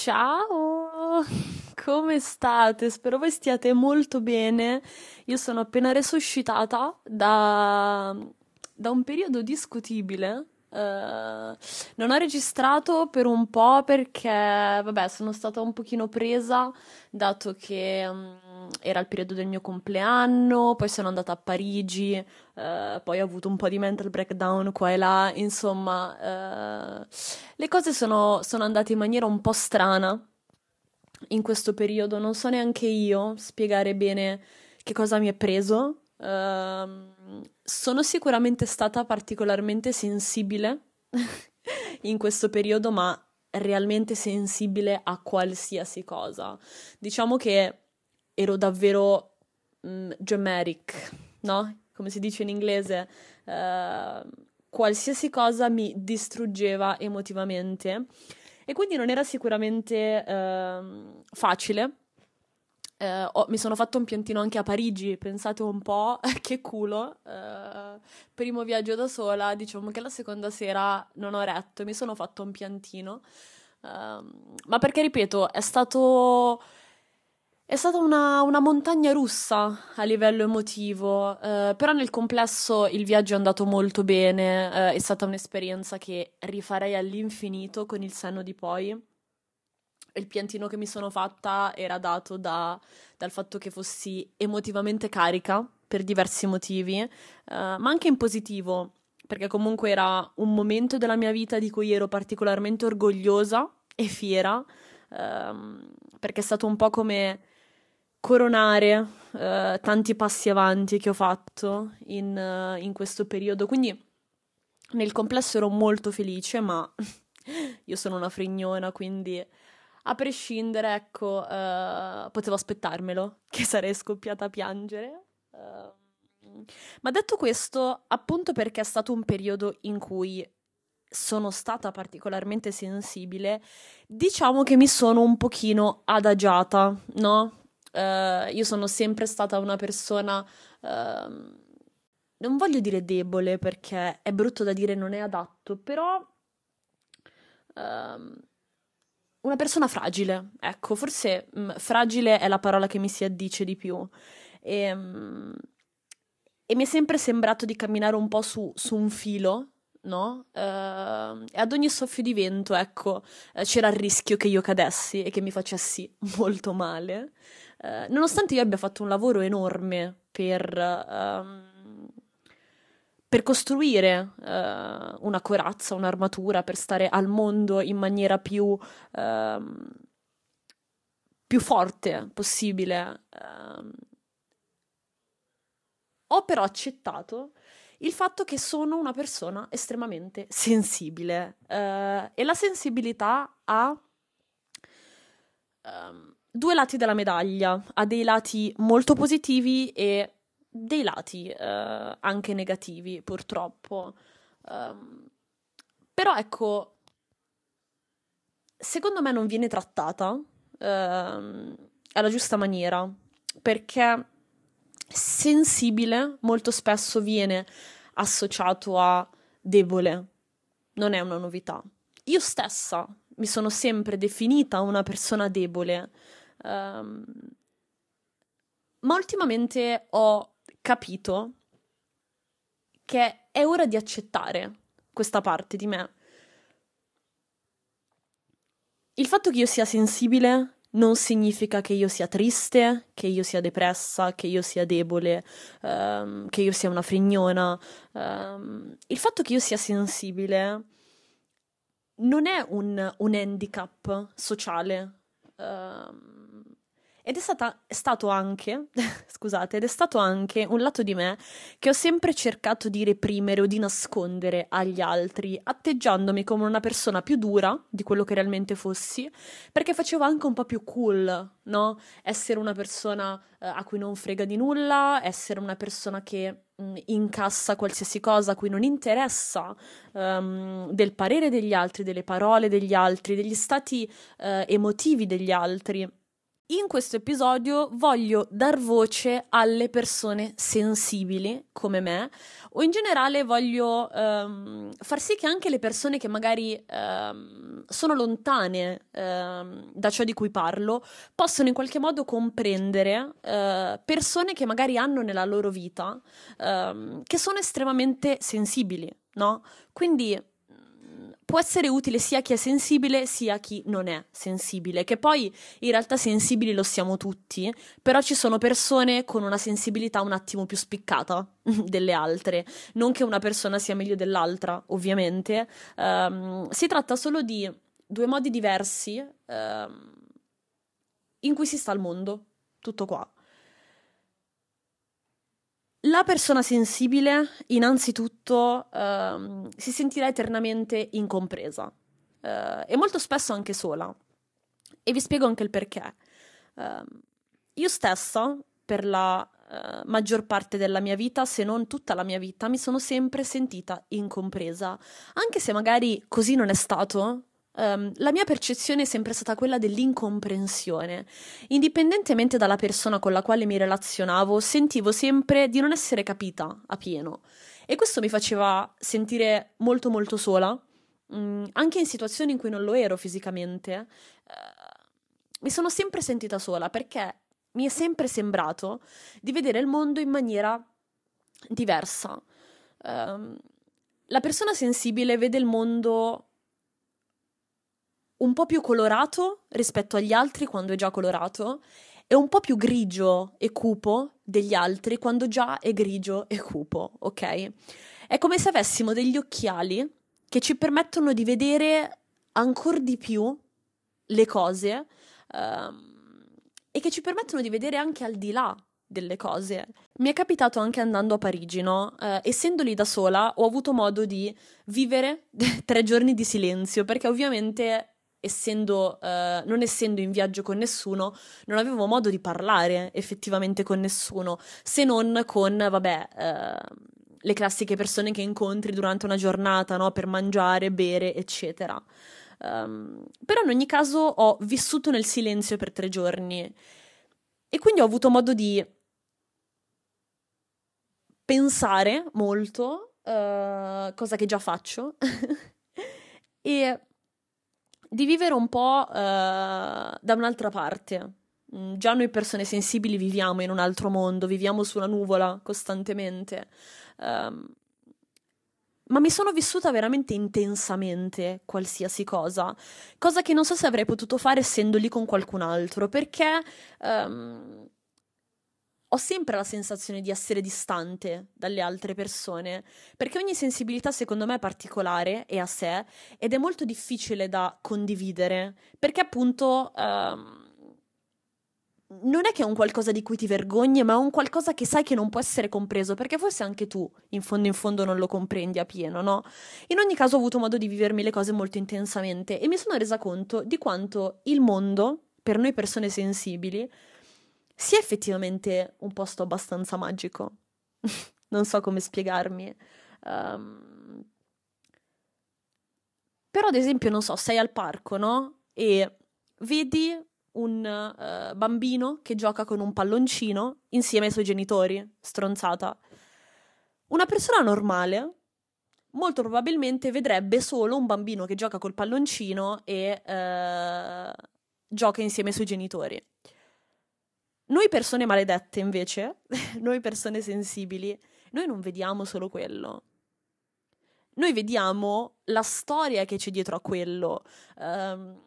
Ciao, come state? Spero voi stiate molto bene. Io sono appena resuscitata da, da un periodo discutibile. Eh, non ho registrato per un po' perché, vabbè, sono stata un pochino presa, dato che mm, era il periodo del mio compleanno, poi sono andata a Parigi, eh, poi ho avuto un po' di mental breakdown qua e là, insomma, eh, le cose sono, sono andate in maniera un po' strana in questo periodo, non so neanche io spiegare bene che cosa mi è preso. Uh, sono sicuramente stata particolarmente sensibile in questo periodo, ma realmente sensibile a qualsiasi cosa. Diciamo che ero davvero mm, dramatic, no? Come si dice in inglese, uh, qualsiasi cosa mi distruggeva emotivamente e quindi non era sicuramente uh, facile. Uh, oh, mi sono fatto un piantino anche a Parigi, pensate un po', che culo. Uh, primo viaggio da sola, diciamo che la seconda sera non ho retto, mi sono fatto un piantino. Uh, ma perché, ripeto, è stato è stata una, una montagna russa a livello emotivo, eh, però nel complesso il viaggio è andato molto bene, eh, è stata un'esperienza che rifarei all'infinito con il senno di poi. Il piantino che mi sono fatta era dato da, dal fatto che fossi emotivamente carica per diversi motivi, eh, ma anche in positivo, perché comunque era un momento della mia vita di cui ero particolarmente orgogliosa e fiera, ehm, perché è stato un po' come coronare uh, tanti passi avanti che ho fatto in, uh, in, questo periodo. Quindi nel complesso ero molto felice, ma io sono una frignona, quindi a prescindere, ecco, uh, potevo aspettarmelo, che sarei scoppiata a piangere. ma detto questo, appunto perché è stato un periodo in cui sono stata particolarmente sensibile, diciamo che mi sono un pochino adagiata, no? Uh, io sono sempre stata una persona, uh, non voglio dire debole perché è brutto da dire, non è adatto, però uh, una persona fragile, ecco, forse mh, mm, fragile è la parola che mi si addice di più. E, mh, e mi è sempre sembrato di camminare un po' su, su un filo, no? Uh, e ad ogni soffio di vento, ecco, uh, c'era il rischio che io cadessi e che mi facessi molto male. Uh, nonostante io abbia fatto un lavoro enorme per, um, per costruire una corazza, un'armatura, per stare al mondo in maniera più, ehm, più forte possibile, ehm, ho però accettato il fatto che sono una persona estremamente sensibile uh, e la sensibilità ha um, due lati della medaglia, ha dei lati molto positivi e dei lati uh, anche negativi, purtroppo. Um, però ecco, secondo me non viene trattata uh, alla giusta maniera, perché sensibile molto spesso viene associato a debole. Non è una novità. Io stessa mi sono sempre definita una persona debole, um, ma ultimamente ho capito che è ora di accettare questa parte di me. Il fatto che io sia sensibile non significa che io sia triste, che io sia depressa, che io sia debole, um, che io sia una frignona. Um, il fatto che io sia sensibile non è un, un handicap sociale. Um, ed è, stata, è stato anche, scusate, ed è stato anche un lato di me che ho sempre cercato di reprimere o di nascondere agli altri, atteggiandomi come una persona più dura di quello che realmente fossi, perché facevo anche un po' più cool, no? Essere una persona eh, a cui non frega di nulla, essere una persona che mh, mm, incassa qualsiasi cosa a cui non interessa um, del parere degli altri, delle parole degli altri, degli stati uh, emotivi degli altri in questo episodio voglio dar voce alle persone sensibili come me o in generale voglio um, far sì che anche le persone che magari um, sono lontane um, da ciò di cui parlo possano in qualche modo comprendere uh, persone che magari hanno nella loro vita che sono estremamente sensibili, no? Quindi può essere utile sia a chi è sensibile sia a chi non è sensibile, che poi in realtà sensibili lo siamo tutti, però ci sono persone con una sensibilità un attimo più spiccata delle altre, non che una persona sia meglio dell'altra, ovviamente, um, si tratta solo di due modi diversi um, in cui si sta al mondo, tutto qua. La persona sensibile, innanzitutto, ehm, si sentirà eternamente incompresa eh, e molto spesso anche sola. E vi spiego anche il perché. Eh, io stessa, per la eh, maggior parte della mia vita, se non tutta la mia vita, mi sono sempre sentita incompresa, anche se magari così non è stato um, la mia percezione è sempre stata quella dell'incomprensione. Indipendentemente dalla persona con la quale mi relazionavo, sentivo sempre di non essere capita a pieno. E questo mi faceva sentire molto molto sola, um, anche in situazioni in cui non lo ero fisicamente. Uh, mi sono sempre sentita sola perché mi è sempre sembrato di vedere il mondo in maniera diversa. Um, la persona sensibile vede il mondo un po' più colorato rispetto agli altri quando è già colorato e un po' più grigio e cupo degli altri quando già è grigio e cupo, ok? È come se avessimo degli occhiali che ci permettono di vedere ancora di più le cose um, e che ci permettono di vedere anche al di là delle cose. Mi è capitato anche andando a Parigi, no? Eh, essendo lì da sola, ho avuto modo di vivere tre giorni di silenzio, perché ovviamente essendo, uh, non essendo in viaggio con nessuno, non avevo modo di parlare effettivamente con nessuno, se non con, vabbè, uh, le classiche persone che incontri durante una giornata, no? Per mangiare, bere, eccetera. Um, però in ogni caso ho vissuto nel silenzio per tre giorni e quindi ho avuto modo di pensare molto, uh, cosa che già faccio, e di vivere un po' uh, da un'altra parte. Mm, già noi persone sensibili viviamo in un altro mondo, viviamo su una nuvola costantemente. Um, ma mi sono vissuta veramente intensamente qualsiasi cosa, cosa che non so se avrei potuto fare essendo lì con qualcun altro, perché um, ho sempre la sensazione di essere distante dalle altre persone, perché ogni sensibilità secondo me è particolare e a sé ed è molto difficile da condividere, perché appunto um, non è che è un qualcosa di cui ti vergogni, ma è un qualcosa che sai che non può essere compreso, perché forse anche tu in fondo in fondo non lo comprendi a pieno, no? In ogni caso ho avuto modo di vivermi le cose molto intensamente e mi sono resa conto di quanto il mondo, per noi persone sensibili, sia effettivamente un posto abbastanza magico. non so come spiegarmi. Um, però, ad esempio, non so, sei al parco, no? E vedi un uh, bambino che gioca con un palloncino insieme ai suoi genitori, stronzata. Una persona normale molto probabilmente vedrebbe solo un bambino che gioca col palloncino e uh, gioca insieme ai suoi genitori. Noi persone maledette, invece, noi persone sensibili, noi non vediamo solo quello. Noi vediamo la storia che c'è dietro a quello. Um,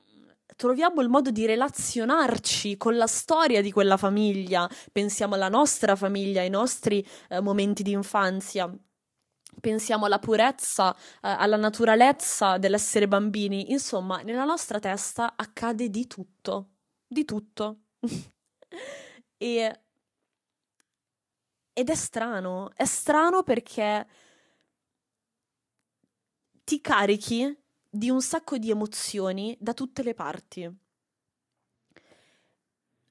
troviamo il modo di relazionarci con la storia di quella famiglia. Pensiamo alla nostra famiglia, ai nostri uh, momenti di infanzia. Pensiamo alla purezza, uh, alla naturalezza dell'essere bambini. Insomma, nella nostra testa accade di tutto. Di tutto. E... Ed è strano, è strano perché ti carichi di un sacco di emozioni da tutte le parti.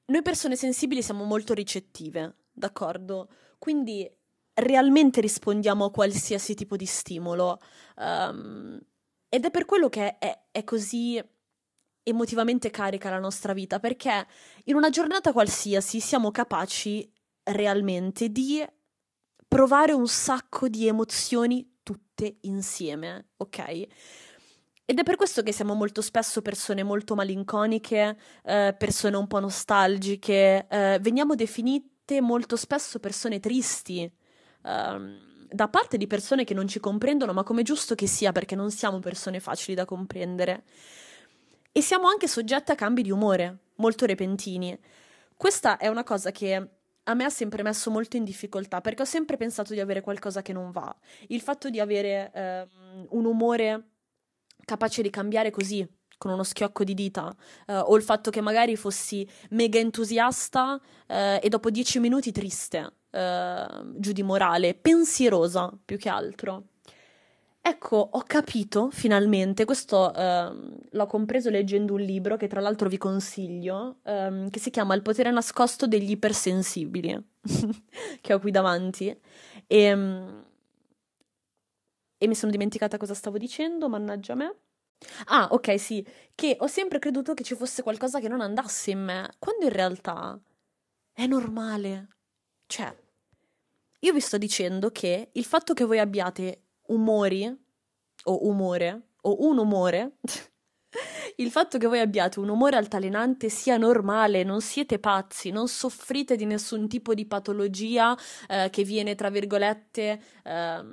Noi persone sensibili siamo molto ricettive, d'accordo? Quindi realmente rispondiamo a qualsiasi tipo di stimolo. Um, ed è per quello che è, è così emotivamente carica la nostra vita, perché in una giornata qualsiasi siamo capaci realmente di provare un sacco di emozioni tutte insieme, ok? Ed è per questo che siamo molto spesso persone molto malinconiche, eh, persone un po' nostalgiche, eh, veniamo definite molto spesso persone tristi. Um, da parte di persone che non ci comprendono, ma come giusto che sia, perché non siamo persone facili da comprendere. E siamo anche soggetti a cambi di umore, molto repentini. Questa è una cosa che a me ha sempre messo molto in difficoltà, perché ho sempre pensato di avere qualcosa che non va. Il fatto di avere eh, un umore capace di cambiare così, con uno schiocco di dita, eh, o il fatto che magari fossi mega entusiasta eh, e dopo dieci minuti triste, eh, giù di morale, pensierosa più che altro. Ecco, ho capito finalmente, questo ehm, l'ho compreso leggendo un libro che tra l'altro vi consiglio, ehm, che si chiama Il potere nascosto degli ipersensibili, che ho qui davanti. E, ehm, e mi sono dimenticata cosa stavo dicendo, mannaggia me. Ah, ok, sì, che ho sempre creduto che ci fosse qualcosa che non andasse in me, quando in realtà è normale. Cioè, io vi sto dicendo che il fatto che voi abbiate umori o umore o un umore il fatto che voi abbiate un umore altalenante sia normale, non siete pazzi, non soffrite di nessun tipo di patologia eh, che viene, tra virgolette, eh,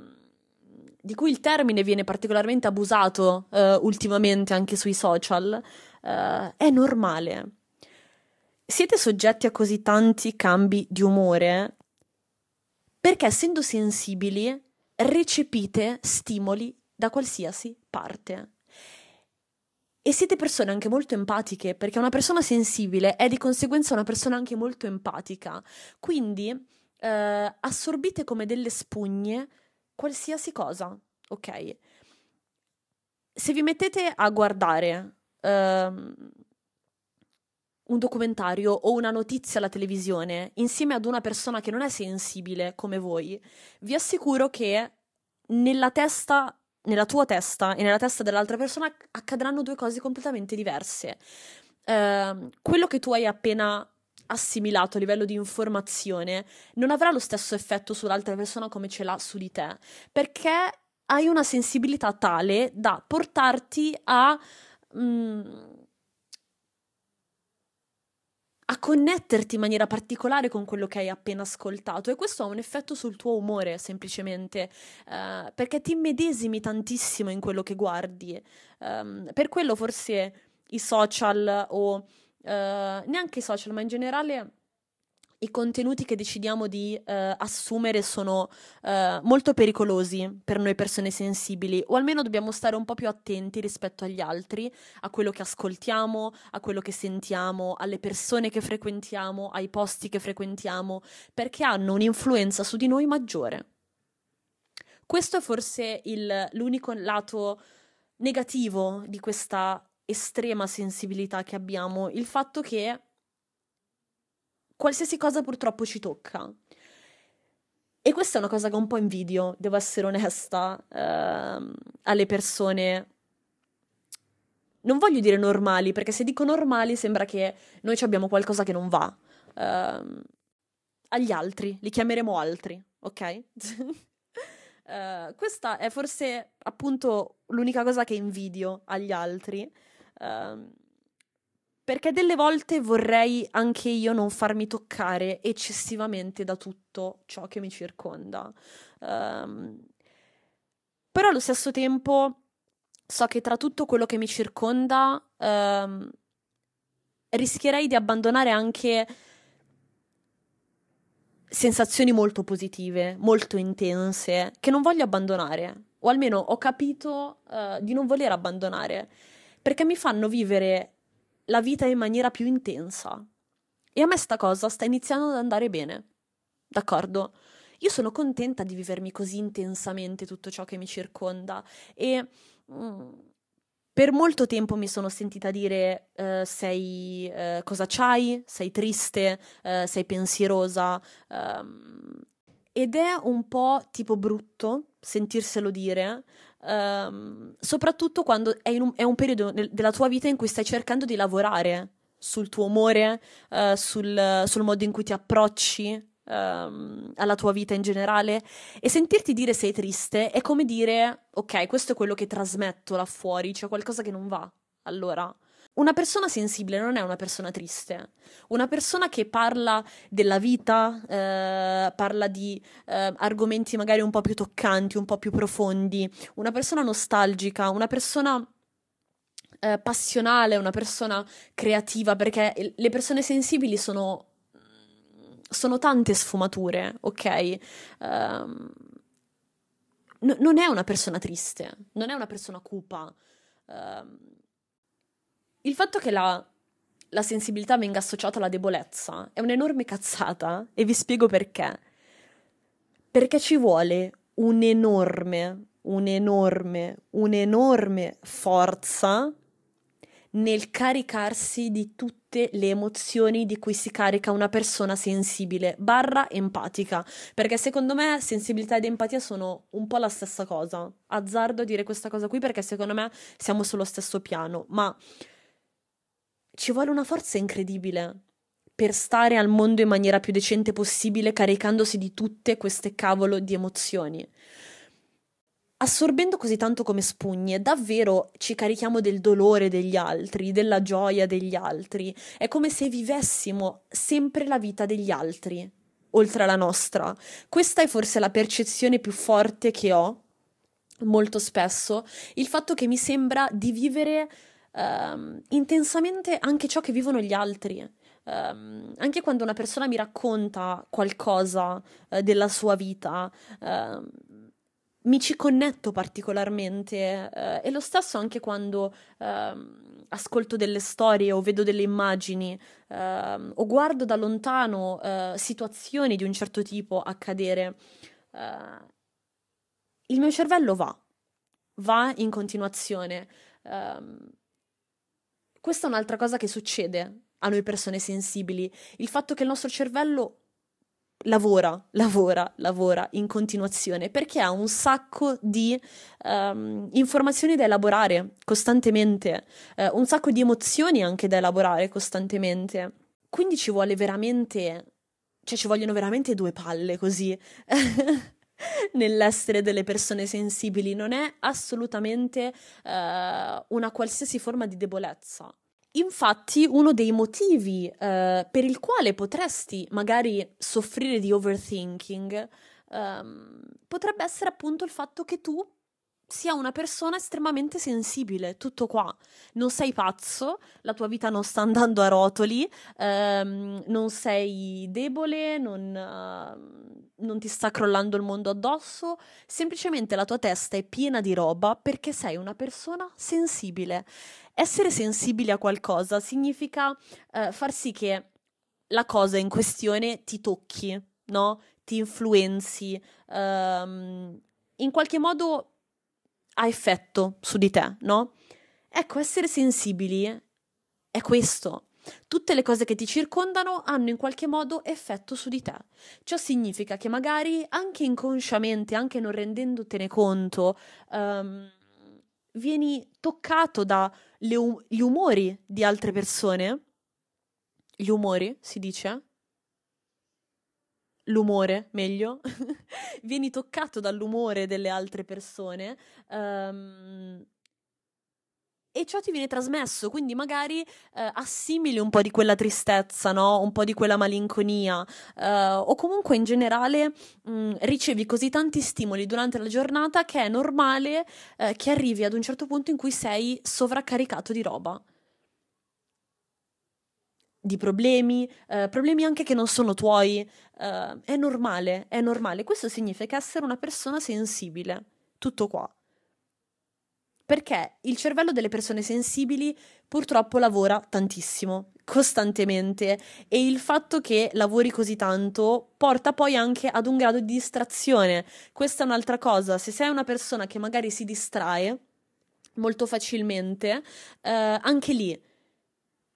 di cui il termine viene particolarmente abusato eh, ultimamente anche sui social, eh, è normale. Siete soggetti a così tanti cambi di umore perché essendo sensibili recepite stimoli da qualsiasi parte. E siete persone anche molto empatiche, perché una persona sensibile è di conseguenza una persona anche molto empatica. Quindi eh, assorbite come delle spugne qualsiasi cosa, ok? Se vi mettete a guardare um, un documentario o una notizia alla televisione insieme ad una persona che non è sensibile come voi, vi assicuro che nella testa, nella tua testa e nella testa dell'altra persona accadranno due cose completamente diverse. Uh, quello che tu hai appena assimilato a livello di informazione non avrà lo stesso effetto sull'altra persona come ce l'ha su di te, perché hai una sensibilità tale da portarti a mh, mm, connetterti in maniera particolare con quello che hai appena ascoltato e questo ha un effetto sul tuo umore semplicemente uh, perché ti medesimi tantissimo in quello che guardi. Um, per quello forse i social o uh, neanche i social ma in generale i contenuti che decidiamo di uh, assumere sono uh, molto pericolosi per noi persone sensibili, o almeno dobbiamo stare un po' più attenti rispetto agli altri, a quello che ascoltiamo, a quello che sentiamo, alle persone che frequentiamo, ai posti che frequentiamo, perché hanno un'influenza su di noi maggiore. Questo è forse il, l'unico lato negativo di questa estrema sensibilità che abbiamo, il fatto che qualsiasi cosa purtroppo ci tocca. E questa è una cosa che un po' invidio, devo essere onesta, ehm, alle persone. Non voglio dire normali, perché se dico normali sembra che noi abbiamo qualcosa che non va. Ehm, agli altri, li chiameremo altri, ok? Uh, questa è forse appunto l'unica cosa che invidio agli altri. Uh, perché delle volte vorrei anche io non farmi toccare eccessivamente da tutto ciò che mi circonda. Um, però allo stesso tempo so che tra tutto quello che mi circonda um, rischierei di abbandonare anche sensazioni molto positive, molto intense, che non voglio abbandonare, o almeno ho capito uh, di non voler abbandonare, perché mi fanno vivere la vita in maniera più intensa. E a me sta cosa sta iniziando ad andare bene. D'accordo? Io sono contenta di vivermi così intensamente tutto ciò che mi circonda e mm, per molto tempo mi sono sentita dire uh, sei uh, cosa c'hai? Sei triste? Uh, sei pensierosa? Um, ed è un po' tipo brutto sentirselo dire, um, soprattutto quando è, un, è un periodo nel, della tua vita in cui stai cercando di lavorare sul tuo umore, uh, sul, sul, modo in cui ti approcci um, alla tua vita in generale e sentirti dire sei triste è come dire ok, questo è quello che trasmetto là fuori, c'è qualcosa che non va. Allora, una persona sensibile non è una persona triste, una persona che parla della vita, eh, parla di eh, argomenti magari un po' più toccanti, un po' più profondi, una persona nostalgica, una persona eh, passionale, una persona creativa, perché le persone sensibili sono, sono tante sfumature, ok? Um, n- non è una persona triste, non è una persona cupa. Um, il fatto che la, la sensibilità venga associata alla debolezza è un'enorme cazzata e vi spiego perché. Perché ci vuole un'enorme, un'enorme, un'enorme forza nel caricarsi di tutte le emozioni di cui si carica una persona sensibile, barra empatica, perché secondo me sensibilità ed empatia sono un po' la stessa cosa. Azzardo dire questa cosa qui perché secondo me siamo sullo stesso piano, ma ci vuole una forza incredibile per stare al mondo in maniera più decente possibile, caricandosi di tutte queste cavolo di emozioni. Assorbendo così tanto come spugne, davvero ci carichiamo del dolore degli altri, della gioia degli altri. È come se vivessimo sempre la vita degli altri, oltre alla nostra. Questa è forse la percezione più forte che ho molto spesso, il fatto che mi sembra di vivere um, intensamente anche ciò che vivono gli altri. Um, anche quando una persona mi racconta qualcosa uh, della sua vita, uh, mi ci connetto particolarmente uh, e lo stesso anche quando ascolto delle storie o vedo delle immagini o guardo da lontano situazioni di un certo tipo accadere. il mio cervello va, va in continuazione. Questa è un'altra cosa che succede a noi persone sensibili, il fatto che il nostro cervello lavora, lavora, lavora in continuazione perché ha un sacco di um, informazioni da elaborare costantemente, uh, un sacco di emozioni anche da elaborare costantemente. Quindi ci vuole veramente, cioè ci vogliono veramente due palle così. nell'essere delle persone sensibili, non è assolutamente uh, una qualsiasi forma di debolezza. Infatti, uno dei motivi uh, per il quale potresti magari soffrire di overthinking um, potrebbe essere appunto il fatto che tu sia una persona estremamente sensibile, tutto qua. Non sei pazzo, la tua vita non sta andando a rotoli, ehm, non sei debole, non, uh, non, ti sta crollando il mondo addosso, semplicemente la tua testa è piena di roba perché sei una persona sensibile. Essere sensibile a qualcosa significa uh, far sì che la cosa in questione ti tocchi, no? Ti influenzi, um, in qualche modo ha effetto su di te, no? Ecco, essere sensibili è questo. Tutte le cose che ti circondano hanno in qualche modo effetto su di te. Ciò significa che magari anche inconsciamente, anche non rendendotene conto, um, vieni toccato dagli um- umori di altre persone. Gli umori, si dice? L'umore, meglio, vieni toccato dall'umore delle altre persone um, e ciò ti viene trasmesso, quindi magari uh, assimili un po' di quella tristezza, no? un po' di quella malinconia uh, o comunque in generale mh, mm, ricevi così tanti stimoli durante la giornata che è normale uh, che arrivi ad un certo punto in cui sei sovraccaricato di roba di problemi, eh, problemi anche che non sono tuoi, eh, è normale, è normale. Questo significa essere una persona sensibile, tutto qua. Perché il cervello delle persone sensibili purtroppo lavora tantissimo, costantemente, e il fatto che lavori così tanto porta poi anche ad un grado di distrazione. Questa è un'altra cosa, se sei una persona che magari si distrae molto facilmente, eh, anche lì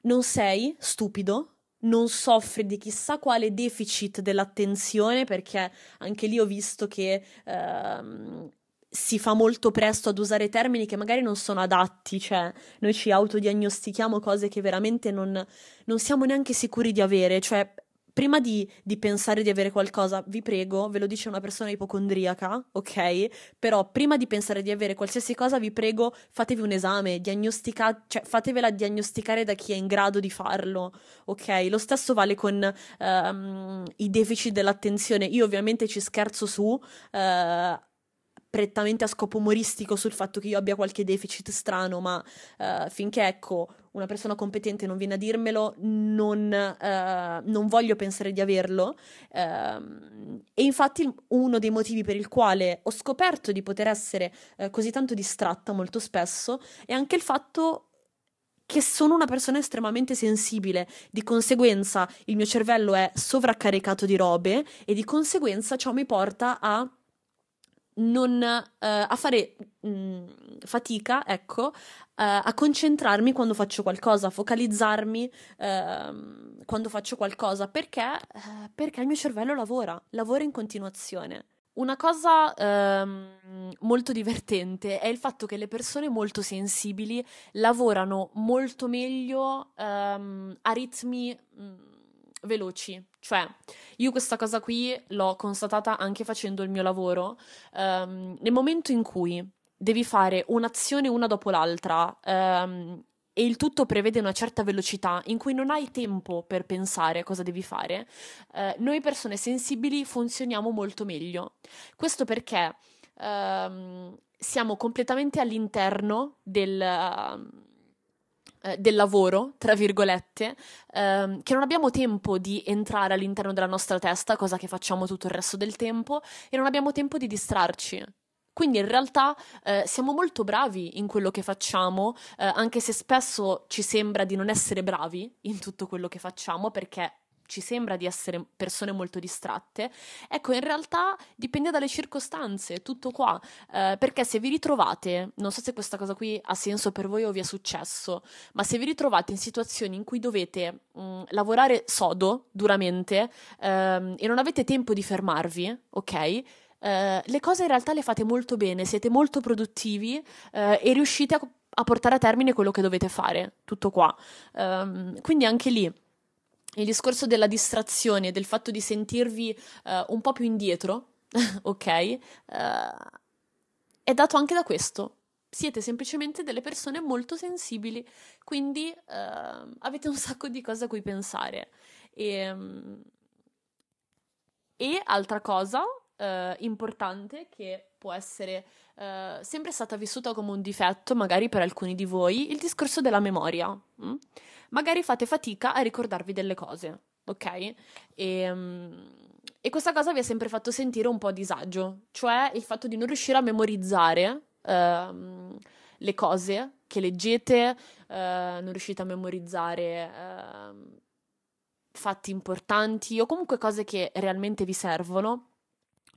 non sei stupido, non soffri di chissà quale deficit dell'attenzione, perché anche lì ho visto che ehm, si fa molto presto ad usare termini che magari non sono adatti, cioè noi ci autodiagnostichiamo cose che veramente non, non siamo neanche sicuri di avere, cioè prima di, di, pensare di avere qualcosa, vi prego, ve lo dice una persona ipocondriaca, ok? Però prima di pensare di avere qualsiasi cosa, vi prego, fatevi un esame, diagnostica- cioè fatevela diagnosticare da chi è in grado di farlo, ok? Lo stesso vale con um, i deficit dell'attenzione. Io ovviamente ci scherzo su. Uh, prettamente a scopo umoristico sul fatto che io abbia qualche deficit strano, ma uh, finché ecco una persona competente non viene a dirmelo, non, uh, non voglio pensare di averlo. Uh, e infatti uno dei motivi per il quale ho scoperto di poter essere uh, così tanto distratta molto spesso è anche il fatto che sono una persona estremamente sensibile, di conseguenza il mio cervello è sovraccaricato di robe e di conseguenza ciò mi porta a non, uh, a fare mh, mm, fatica, ecco, uh, a concentrarmi quando faccio qualcosa, a focalizzarmi uh, quando faccio qualcosa, perché? Eh, perché il mio cervello lavora, lavora in continuazione. Una cosa um, molto divertente è il fatto che le persone molto sensibili lavorano molto meglio um, a ritmi... Um, veloci. Cioè, io questa cosa qui l'ho constatata anche facendo il mio lavoro. Um, nel momento in cui devi fare un'azione una dopo l'altra um, e il tutto prevede una certa velocità in cui non hai tempo per pensare a cosa devi fare, uh, noi persone sensibili funzioniamo molto meglio. Questo perché um, siamo completamente all'interno del... Uh, eh, del lavoro, tra virgolette, ehm, che non abbiamo tempo di entrare all'interno della nostra testa, cosa che facciamo tutto il resto del tempo, e non abbiamo tempo di distrarci. Quindi in realtà eh, siamo molto bravi in quello che facciamo, eh, anche se spesso ci sembra di non essere bravi in tutto quello che facciamo, perché ci sembra di essere persone molto distratte, ecco, in realtà dipende dalle circostanze, tutto qua. Eh, perché se vi ritrovate, non so se questa cosa qui ha senso per voi o vi è successo, ma se vi ritrovate in situazioni in cui dovete mh, mm, lavorare sodo, duramente, ehm, e non avete tempo di fermarvi, ok? Uh, le cose in realtà le fate molto bene, siete molto produttivi uh, e riuscite a, a, portare a termine quello che dovete fare, tutto qua. Um, quindi anche lì il discorso della distrazione, del fatto di sentirvi uh, un po' più indietro, ok? Uh, è dato anche da questo. Siete semplicemente delle persone molto sensibili, quindi uh, avete un sacco di cose a cui pensare. E, um, e altra cosa importante che può essere sempre stata vissuta come un difetto, magari per alcuni di voi, il discorso della memoria. Mm? magari fate fatica a ricordarvi delle cose, ok? E, um, e questa cosa vi ha sempre fatto sentire un po' a disagio, cioè il fatto di non riuscire a memorizzare uh, le cose che leggete, uh, non riuscite a memorizzare uh, fatti importanti o comunque cose che realmente vi servono.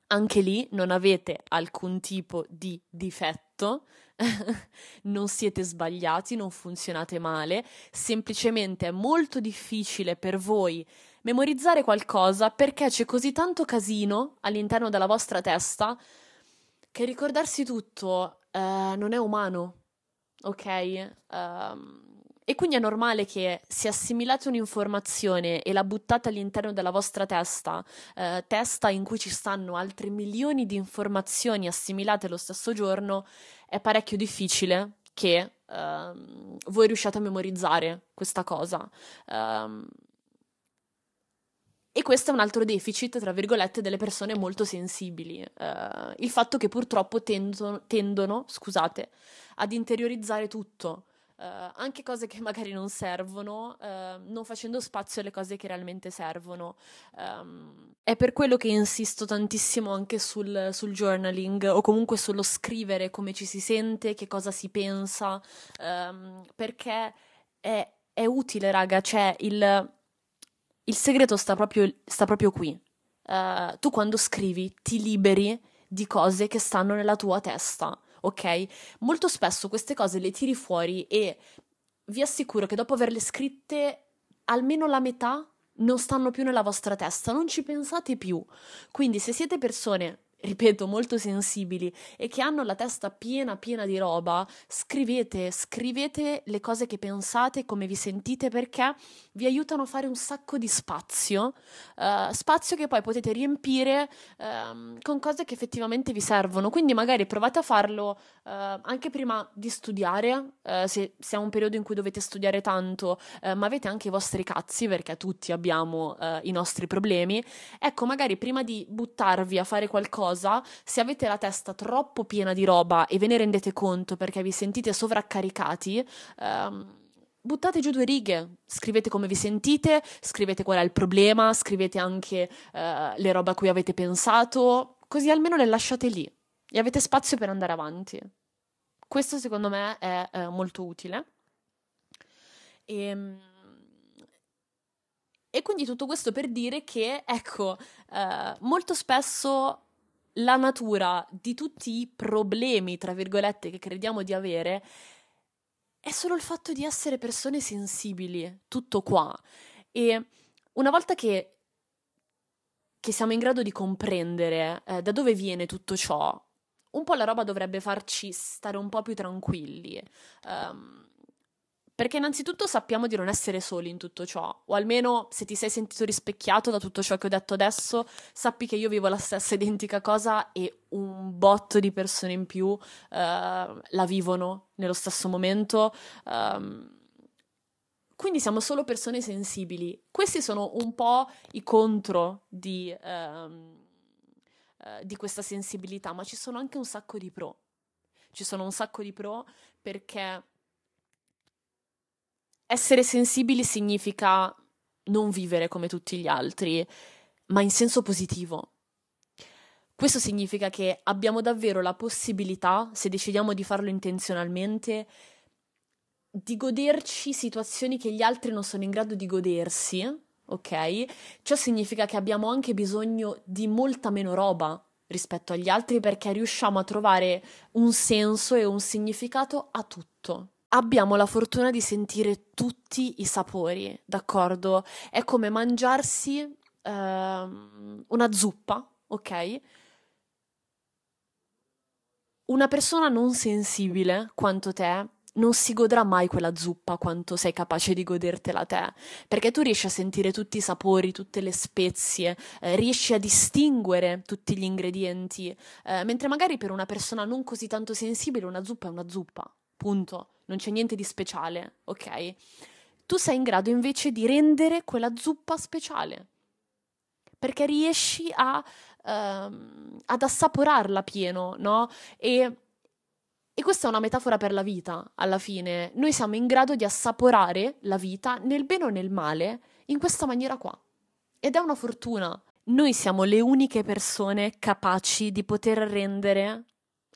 Anche lì non avete alcun tipo di difetto, non siete sbagliati, non funzionate male, semplicemente è molto difficile per voi memorizzare qualcosa perché c'è così tanto casino all'interno della vostra testa che ricordarsi tutto uh, non è umano, ok? Um, e quindi è normale che se assimilate un'informazione e la buttate all'interno della vostra testa, eh, testa in cui ci stanno altri milioni di informazioni assimilate lo stesso giorno, è parecchio difficile che uh, voi riusciate a memorizzare questa cosa. Um, e questo è un altro deficit, tra virgolette, delle persone molto sensibili. Uh, il fatto che purtroppo tendono, tendono scusate, ad interiorizzare tutto. Uh, anche cose che magari non servono, uh, non facendo spazio alle cose che realmente servono. Um, è per quello che insisto tantissimo anche sul, sul, journaling o comunque sullo scrivere come ci si sente, che cosa si pensa, um, perché è, è, utile, raga, cioè il, il segreto sta proprio, sta proprio qui. Uh, tu quando scrivi ti liberi di cose che stanno nella tua testa ok? Molto spesso queste cose le tiri fuori e vi assicuro che dopo averle scritte almeno la metà non stanno più nella vostra testa, non ci pensate più. Quindi se siete persone ripeto, molto sensibili e che hanno la testa piena piena di roba, scrivete, scrivete le cose che pensate, come vi sentite, perché vi aiutano a fare un sacco di spazio, uh, spazio che poi potete riempire uh, con cose che effettivamente vi servono. Quindi magari provate a farlo uh, anche prima di studiare, eh, se, se, è un periodo in cui dovete studiare tanto, ma avete anche i vostri cazzi, perché tutti abbiamo i nostri problemi. Ecco, magari prima di buttarvi a fare qualcosa, cosa, se avete la testa troppo piena di roba e ve ne rendete conto perché vi sentite sovraccaricati, ehm, buttate giù due righe, scrivete come vi sentite, scrivete qual è il problema, scrivete anche eh, le robe a cui avete pensato, così almeno le lasciate lì e avete spazio per andare avanti. Questo secondo me è eh, molto utile. E, ehm, e, quindi tutto questo per dire che, ecco, eh, molto spesso la natura di tutti i problemi, tra virgolette, che crediamo di avere, è solo il fatto di essere persone sensibili, tutto qua. E una volta che, che siamo in grado di comprendere eh, da dove viene tutto ciò, un po' la roba dovrebbe farci stare un po' più tranquilli. Um, perché innanzitutto sappiamo di non essere soli in tutto ciò, o almeno se ti sei sentito rispecchiato da tutto ciò che ho detto adesso, sappi che io vivo la stessa identica cosa e un botto di persone in più uh, la vivono nello stesso momento. Um, quindi siamo solo persone sensibili. Questi sono un po' i contro di, um, uh, di questa sensibilità, ma ci sono anche un sacco di pro. Ci sono un sacco di pro perché essere sensibili significa non vivere come tutti gli altri, ma in senso positivo. Questo significa che abbiamo davvero la possibilità, se decidiamo di farlo intenzionalmente, di goderci situazioni che gli altri non sono in grado di godersi, ok? Ciò significa che abbiamo anche bisogno di molta meno roba rispetto agli altri perché riusciamo a trovare un senso e un significato a tutto abbiamo la fortuna di sentire tutti i sapori, d'accordo? È come mangiarsi uh, una zuppa, ok? Una persona non sensibile quanto te non si godrà mai quella zuppa quanto sei capace di godertela te, perché tu riesci a sentire tutti i sapori, tutte le spezie, eh, riesci a distinguere tutti gli ingredienti, eh, mentre magari per una persona non così tanto sensibile una zuppa è una zuppa, punto non c'è niente di speciale, ok? Tu sei in grado invece di rendere quella zuppa speciale, perché riesci a, uh, ad assaporarla pieno, no? E, e questa è una metafora per la vita, alla fine. Noi siamo in grado di assaporare la vita nel bene o nel male in questa maniera qua. Ed è una fortuna. Noi siamo le uniche persone capaci di poter rendere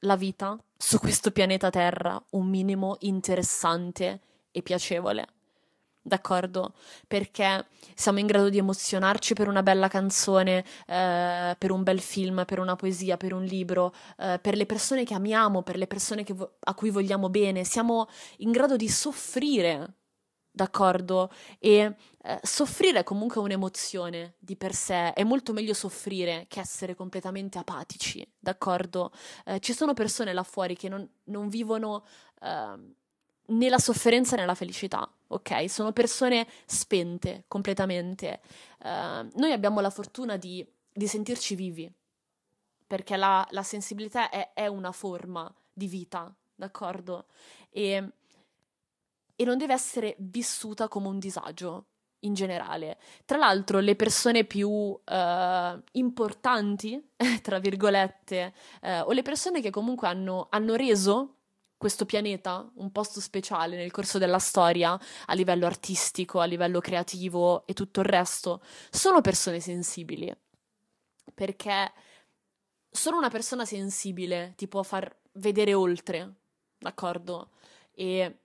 la vita su questo pianeta Terra un minimo interessante e piacevole. D'accordo? Perché siamo in grado di emozionarci per una bella canzone, eh, per un bel film, per una poesia, per un libro, eh, per le persone che amiamo, per le persone vo- a cui vogliamo bene. Siamo in grado di soffrire d'accordo? E eh, soffrire è comunque un'emozione di per sé, è molto meglio soffrire che essere completamente apatici, d'accordo? Eh, ci sono persone là fuori che non, non vivono né la sofferenza né la felicità, ok? Sono persone spente completamente. Eh, noi abbiamo la fortuna di, di sentirci vivi, perché la, la sensibilità è, è una forma di vita, d'accordo? E e non deve essere vissuta come un disagio in generale. Tra l'altro, le persone più uh, importanti, tra virgolette, uh, o le persone che comunque hanno, hanno reso questo pianeta un posto speciale nel corso della storia, a livello artistico, a livello creativo e tutto il resto, sono persone sensibili. Perché solo una persona sensibile ti può far vedere oltre, d'accordo? E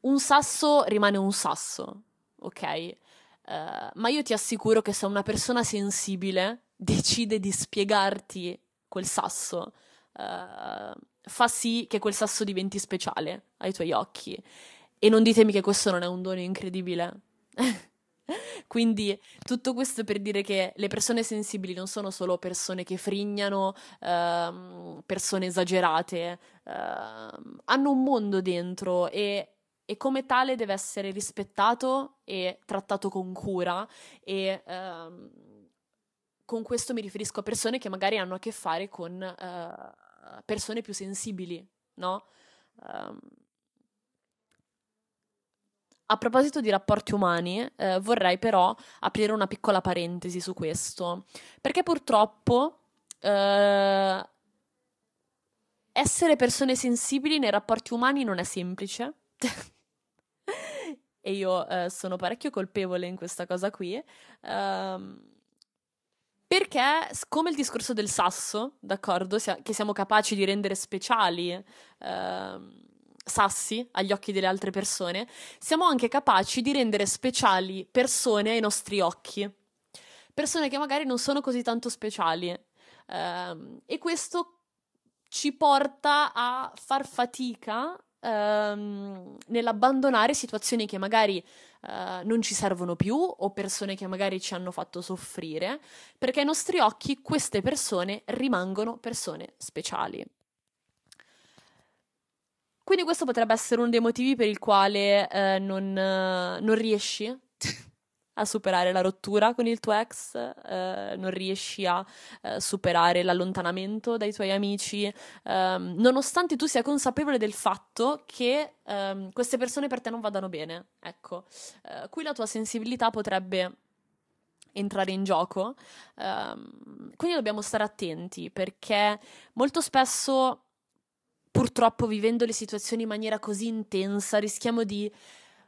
un sasso rimane un sasso, ok? Uh, ma io ti assicuro che se una persona sensibile decide di spiegarti quel sasso, uh, fa sì che quel sasso diventi speciale ai tuoi occhi. E non ditemi che questo non è un dono incredibile. Quindi tutto questo per dire che le persone sensibili non sono solo persone che frignano, ehm, persone esagerate, ehm, hanno un mondo dentro e, e, come tale deve essere rispettato e trattato con cura e ehm, con questo mi riferisco a persone che magari hanno a che fare con eh, persone più sensibili, no? Um, a proposito di rapporti umani, eh, vorrei però aprire una piccola parentesi su questo, perché purtroppo eh, essere persone sensibili nei rapporti umani non è semplice. e io eh, sono parecchio colpevole in questa cosa qui. Um, perché, come il discorso del sasso, d'accordo, che siamo capaci di rendere speciali uh, sassi agli occhi delle altre persone, siamo anche capaci di rendere speciali persone ai nostri occhi. Persone che magari non sono così tanto speciali. Uh, e questo ci porta a far fatica uh, nell'abbandonare situazioni che magari uh, non ci servono più o persone che magari ci hanno fatto soffrire, perché ai nostri occhi queste persone rimangono persone speciali. Quindi questo potrebbe essere uno dei motivi per il quale uh, non, non riesci a superare la rottura con il tuo ex, eh, non riesci a eh, superare l'allontanamento dai tuoi amici, ehm, nonostante tu sia consapevole del fatto che ehm, queste persone per te non vadano bene. Ecco, eh, qui la tua sensibilità potrebbe entrare in gioco, ehm, quindi dobbiamo stare attenti perché molto spesso, purtroppo vivendo le situazioni in maniera così intensa, rischiamo di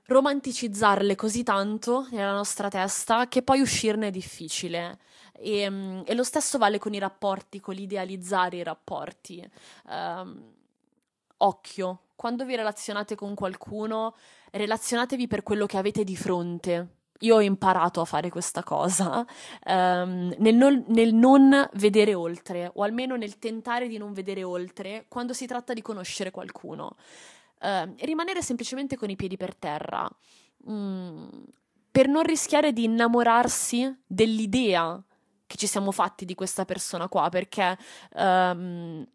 romanticizzarle così tanto nella nostra testa che poi uscirne è difficile. E, mm, e lo stesso vale con i rapporti, con l'idealizzare i rapporti. Um, occhio, quando vi relazionate con qualcuno, relazionatevi per quello che avete di fronte. Io ho imparato a fare questa cosa, um, nel, non, nel non vedere oltre, o almeno nel tentare di non vedere oltre, quando si tratta di conoscere qualcuno eh, rimanere semplicemente con i piedi per terra, mm, per non rischiare di innamorarsi dell'idea che ci siamo fatti di questa persona qua, perché um,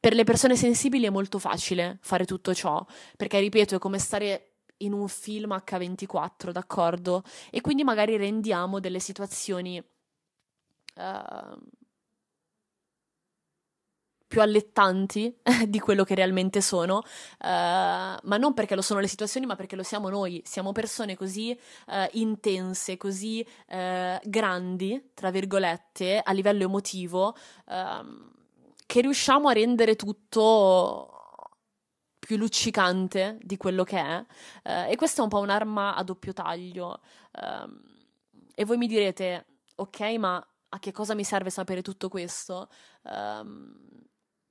per le persone sensibili è molto facile fare tutto ciò, perché ripeto, è come stare in un film H24, d'accordo? E quindi magari rendiamo delle situazioni uh, più allettanti di quello che realmente sono, uh, ma non perché lo sono le situazioni, ma perché lo siamo noi. Siamo persone così uh, intense, così uh, grandi, tra virgolette, a livello emotivo, ehm, che riusciamo a rendere tutto più luccicante di quello che è. e questa è un po' un'arma a doppio taglio. Ehm, e voi mi direte, ok, ma a che cosa mi serve sapere tutto questo? Um,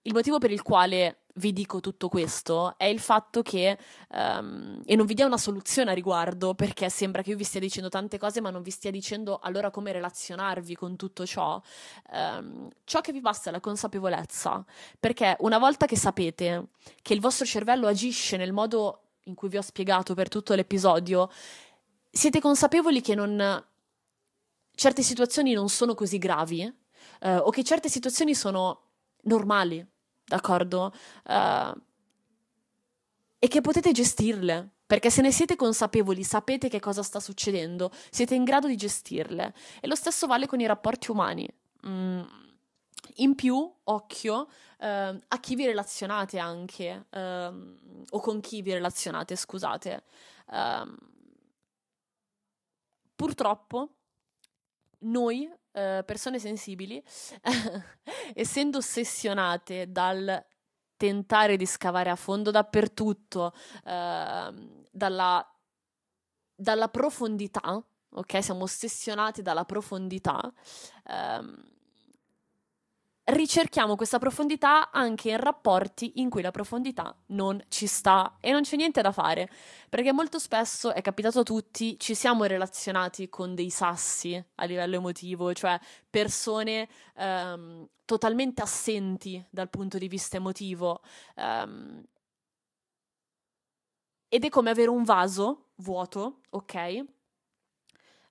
il motivo per il quale vi dico tutto questo è il fatto che, um, e non vi dia una soluzione a riguardo, perché sembra che io vi stia dicendo tante cose, ma non vi stia dicendo allora come relazionarvi con tutto ciò. Um, ciò che vi basta è la consapevolezza, perché una volta che sapete che il vostro cervello agisce nel modo in cui vi ho spiegato per tutto l'episodio, siete consapevoli che non, certe situazioni non sono così gravi, uh, o che certe situazioni sono normali d'accordo? Uh, e che potete gestirle. Perché se ne siete consapevoli, sapete che cosa sta succedendo, siete in grado di gestirle. E lo stesso vale con i rapporti umani. Mm. In più, occhio uh, a chi vi relazionate anche, uh, o con chi vi relazionate, scusate. Uh, purtroppo, noi eh, persone sensibili, essendo ossessionate dal tentare di scavare a fondo dappertutto, eh, dalla, dalla, profondità, ok? Siamo ossessionati dalla profondità. Eh, ricerchiamo questa profondità anche in rapporti in cui la profondità non ci sta e non c'è niente da fare, perché molto spesso è capitato a tutti, ci siamo relazionati con dei sassi a livello emotivo, cioè persone um, totalmente assenti dal punto di vista emotivo. Um, ed è come avere un vaso vuoto, ok?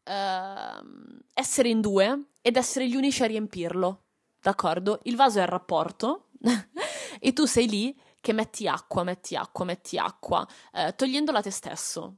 uh, essere in due ed essere gli unici a riempirlo, d'accordo? Il vaso è il rapporto e tu sei lì che metti acqua, metti acqua, metti acqua, eh, togliendola a te stesso.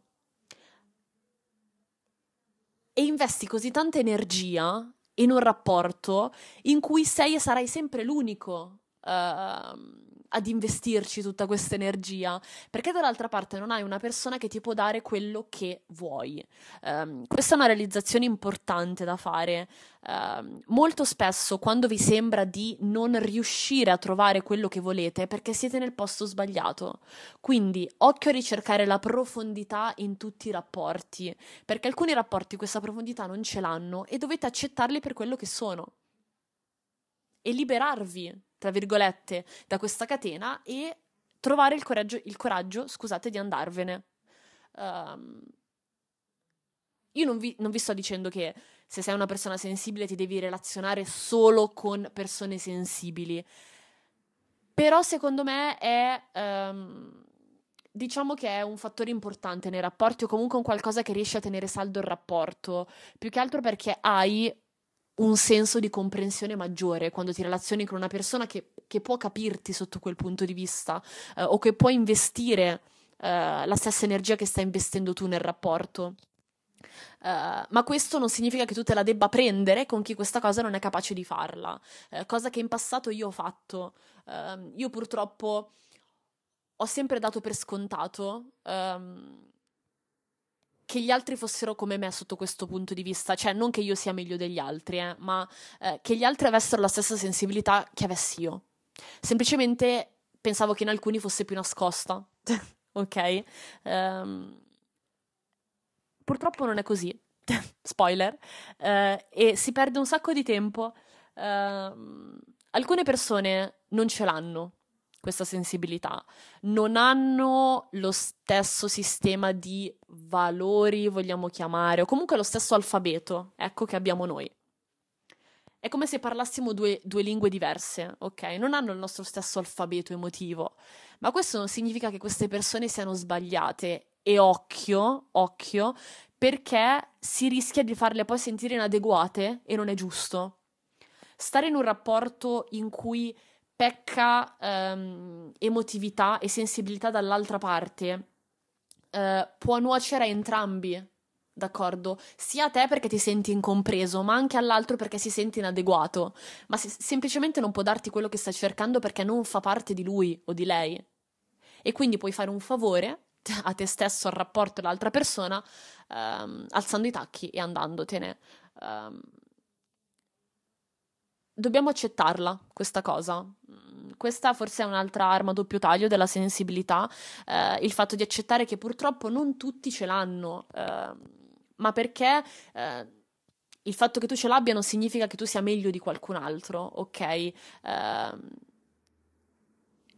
E investi così tanta energia in un rapporto in cui sei e sarai sempre l'unico. Uh, ad investirci tutta questa energia, perché dall'altra parte non hai una persona che ti può dare quello che vuoi. Um, questa è una realizzazione importante da fare. Uh, molto spesso quando vi sembra di non riuscire a trovare quello che volete perché siete nel posto sbagliato. Quindi occhio a ricercare la profondità in tutti i rapporti, perché alcuni rapporti questa profondità non ce l'hanno e dovete accettarli per quello che sono e liberarvi tra virgolette, da questa catena e trovare il coraggio, il coraggio scusate, di andarvene. Um, io non vi, non vi, sto dicendo che se sei una persona sensibile ti devi relazionare solo con persone sensibili, però secondo me è... Um, diciamo che è un fattore importante nei rapporti o comunque un qualcosa che riesce a tenere saldo il rapporto, più che altro perché hai un senso di comprensione maggiore quando ti relazioni con una persona che, che può capirti sotto quel punto di vista eh, o che può investire eh, la stessa energia che stai investendo tu nel rapporto. Uh, ma questo non significa che tu te la debba prendere con chi questa cosa non è capace di farla, uh, cosa che in passato io ho fatto. Uh, io purtroppo ho sempre dato per scontato um, che gli altri fossero come me sotto questo punto di vista, cioè non che io sia meglio degli altri, eh, ma eh, che gli altri avessero la stessa sensibilità che avessi io. Semplicemente pensavo che in alcuni fosse più nascosta, ok? Um, purtroppo non è così, spoiler, uh, e si perde un sacco di tempo. Uh, alcune persone non ce l'hanno questa sensibilità, non hanno lo stesso sistema di valori, vogliamo chiamare, o comunque lo stesso alfabeto, ecco, che abbiamo noi. È come se parlassimo due, due, lingue diverse, ok? Non hanno il nostro stesso alfabeto emotivo, ma questo non significa che queste persone siano sbagliate. E occhio, occhio, perché si rischia di farle poi sentire inadeguate e non è giusto. Stare in un rapporto in cui pecca ehm, emotività e sensibilità dall'altra parte, eh, può nuocere a entrambi, d'accordo? Sia a te perché ti senti incompreso, ma anche all'altro perché si sente inadeguato, ma se- semplicemente non può darti quello che sta cercando perché non fa parte di lui o di lei. E quindi puoi fare un favore a te stesso, al rapporto dell'altra persona, ehm, alzando i tacchi e andandotene. Um, dobbiamo accettarla questa cosa. Mm, questa forse è un'altra arma a doppio taglio della sensibilità, eh, il fatto di accettare che purtroppo non tutti ce l'hanno, eh, ma perché eh, il fatto che tu ce l'abbia non significa che tu sia meglio di qualcun altro, ok? Ehm,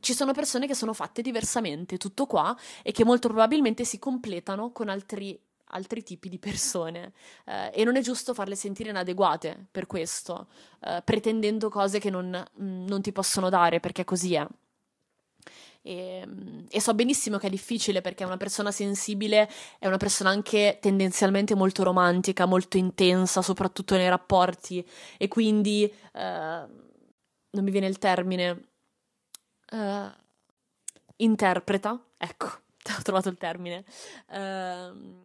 ci sono persone che sono fatte diversamente, tutto qua, e che molto probabilmente si completano con altri altri tipi di persone eh, e non è giusto farle sentire inadeguate per questo, eh, pretendendo cose che non, mm, non, ti possono dare, perché così è. E, mm, e, so benissimo che è difficile perché una persona sensibile è una persona anche tendenzialmente molto romantica, molto intensa, soprattutto nei rapporti, e quindi eh, non mi viene il termine. Uh, interpreta, ecco, ho trovato il termine. Uh,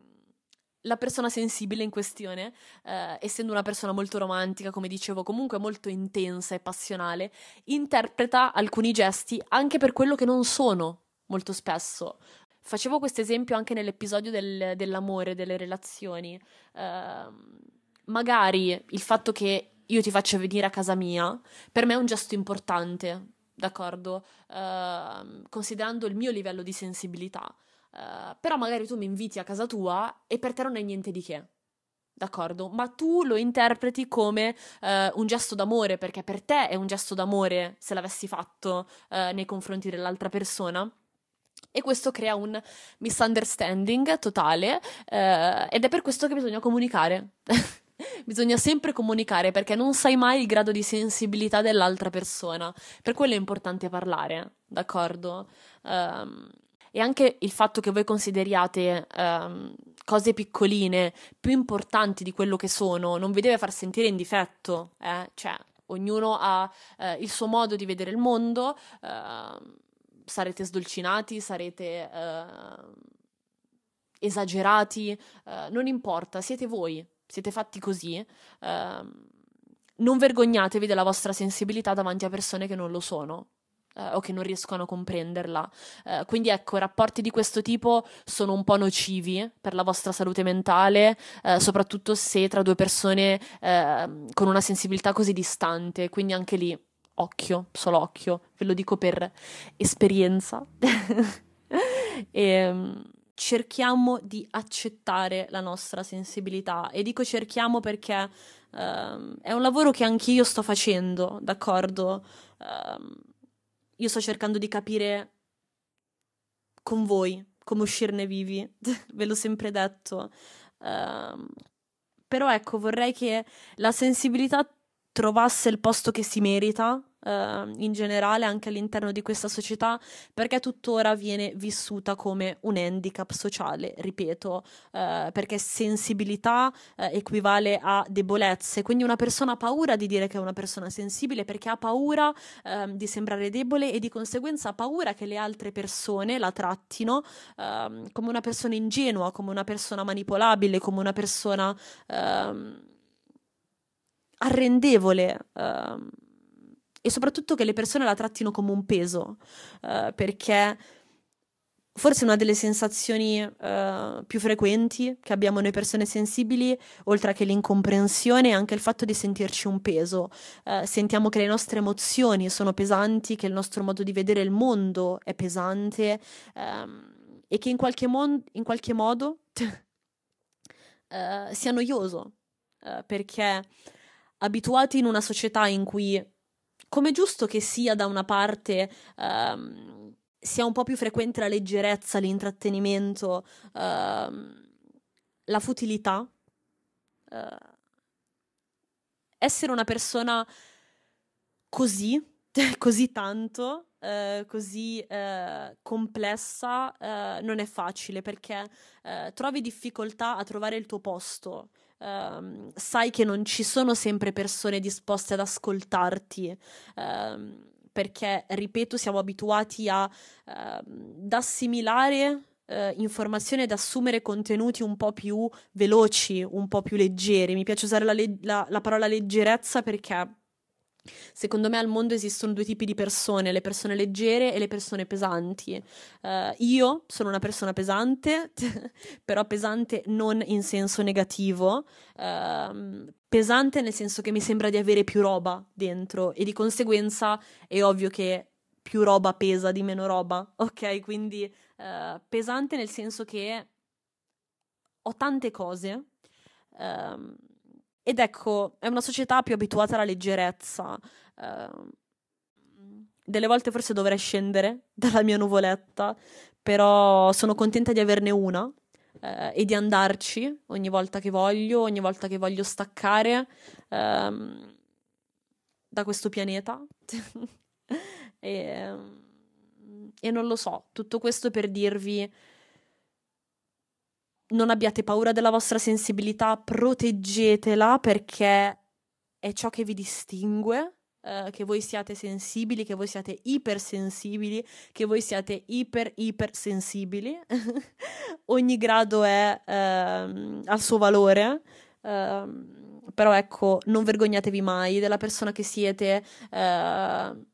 la persona sensibile in questione, eh, essendo una persona molto romantica, come dicevo, comunque molto intensa e passionale, interpreta alcuni gesti anche per quello che non sono, molto spesso. Facevo questo esempio anche nell'episodio del, dell'amore, delle relazioni. Eh, magari il fatto che io ti faccia venire a casa mia, per me è un gesto importante, d'accordo? Eh, considerando il mio livello di sensibilità. Uh, però magari tu mi inviti a casa tua e per te non è niente di che. D'accordo? Ma tu lo interpreti come uh, un gesto d'amore, perché per te è un gesto d'amore se l'avessi fatto uh, nei confronti dell'altra persona. E questo crea un misunderstanding totale ed è per questo che bisogna comunicare. bisogna sempre comunicare perché non sai mai il grado di sensibilità dell'altra persona. Per quello è importante parlare, d'accordo? Um, e anche il fatto che voi consideriate um, cose piccoline, più importanti di quello che sono, non vi deve far sentire in difetto, eh? Cioè, ognuno ha eh, il suo modo di vedere il mondo, eh, sarete sdolcinati, sarete eh, esagerati, eh, non importa, siete voi, siete fatti così. Ehm, non vergognatevi della vostra sensibilità davanti a persone che non lo sono eh, o che non riescono a comprenderla. Eh, quindi ecco, rapporti di questo tipo sono un po' nocivi per la vostra salute mentale, eh, soprattutto se tra due persone ehm, con una sensibilità così distante. Quindi anche lì, occhio, solo occhio, ve lo dico per esperienza. e, ehm, cerchiamo di accettare la nostra sensibilità e dico cerchiamo perché um, è un lavoro che anch'io sto facendo, d'accordo? Um, io sto cercando di capire con voi come uscirne vivi, ve l'ho sempre detto. Uh, però ecco, vorrei che la sensibilità trovasse il posto che si merita Uh, in generale anche all'interno di questa società perché tuttora viene vissuta come un handicap sociale, ripeto, uh, perché sensibilità uh, equivale a debolezze, quindi una persona ha paura di dire che è una persona sensibile perché ha paura ehm, di sembrare debole e di conseguenza ha paura che le altre persone la trattino ehm, come una persona ingenua, come una persona manipolabile, come una persona arrendevole e soprattutto che le persone la trattino come un peso, uh, perché forse una delle sensazioni uh, più frequenti che abbiamo noi persone sensibili, oltre che l'incomprensione, è anche il fatto di sentirci un peso. Uh, sentiamo che le nostre emozioni sono pesanti, che il nostro modo di vedere il mondo è pesante um, e che in qualche, mon- in qualche modo sia noioso, perché abituati in una società in cui come giusto che sia da una parte um, sia un po' più frequente la leggerezza, l'intrattenimento, uh, la futilità, uh, essere una persona così, così tanto, Uh, così uh, complessa uh, non è facile perché trovi difficoltà a trovare il tuo posto um, sai che non ci sono sempre persone disposte ad ascoltarti. Um, perché, ripeto, siamo abituati a, uh, ad assimilare uh, informazioni, ad assumere contenuti un po' più veloci, un po' più leggeri. Mi piace usare la, le- la, la parola leggerezza perché Secondo me al mondo esistono due tipi di persone, le persone leggere e le persone pesanti. Uh, io sono una persona pesante, però pesante non in senso negativo, uh, pesante nel senso che mi sembra di avere più roba dentro e di conseguenza è ovvio che più roba pesa di meno roba, ok? Quindi uh, pesante nel senso che ho tante cose. Um, ed ecco, è una società più abituata alla leggerezza. Uh, delle volte forse dovrei scendere dalla mia nuvoletta, però sono contenta di averne una uh, e di andarci ogni volta che voglio, ogni volta che voglio staccare uh, da questo pianeta. e, e non lo so, tutto questo per dirvi non abbiate paura della vostra sensibilità, proteggetela perché è ciò che vi distingue. Uh, che voi siate sensibili, che voi siate ipersensibili, che voi siate iper ipersensibili. Ogni grado è uh, al suo valore. Uh, però ecco, non vergognatevi mai della persona che siete, ehm,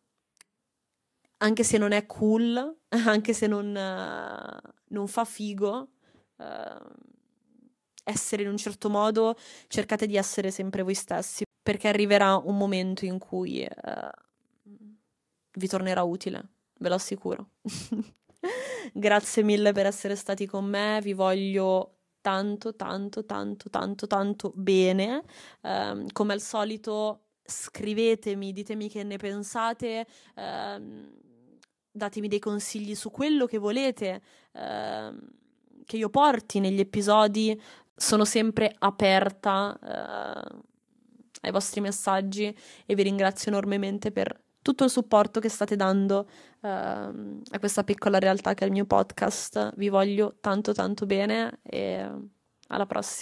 anche se non è cool, anche se non, non fa figo, uh, essere in un certo modo, cercate di essere sempre voi stessi, perché arriverà un momento in cui uh, vi tornerà utile, ve lo assicuro. Grazie mille per essere stati con me, vi voglio tanto, tanto, tanto, tanto, tanto bene. Um, come al solito, scrivetemi, ditemi che ne pensate. Um, datemi dei consigli su quello che volete. Uh, che io porti negli episodi, sono sempre aperta uh, ai vostri messaggi e vi ringrazio enormemente per tutto il supporto che state dando uh, a questa piccola realtà che è il mio podcast. Vi voglio tanto tanto bene e Alla prossima.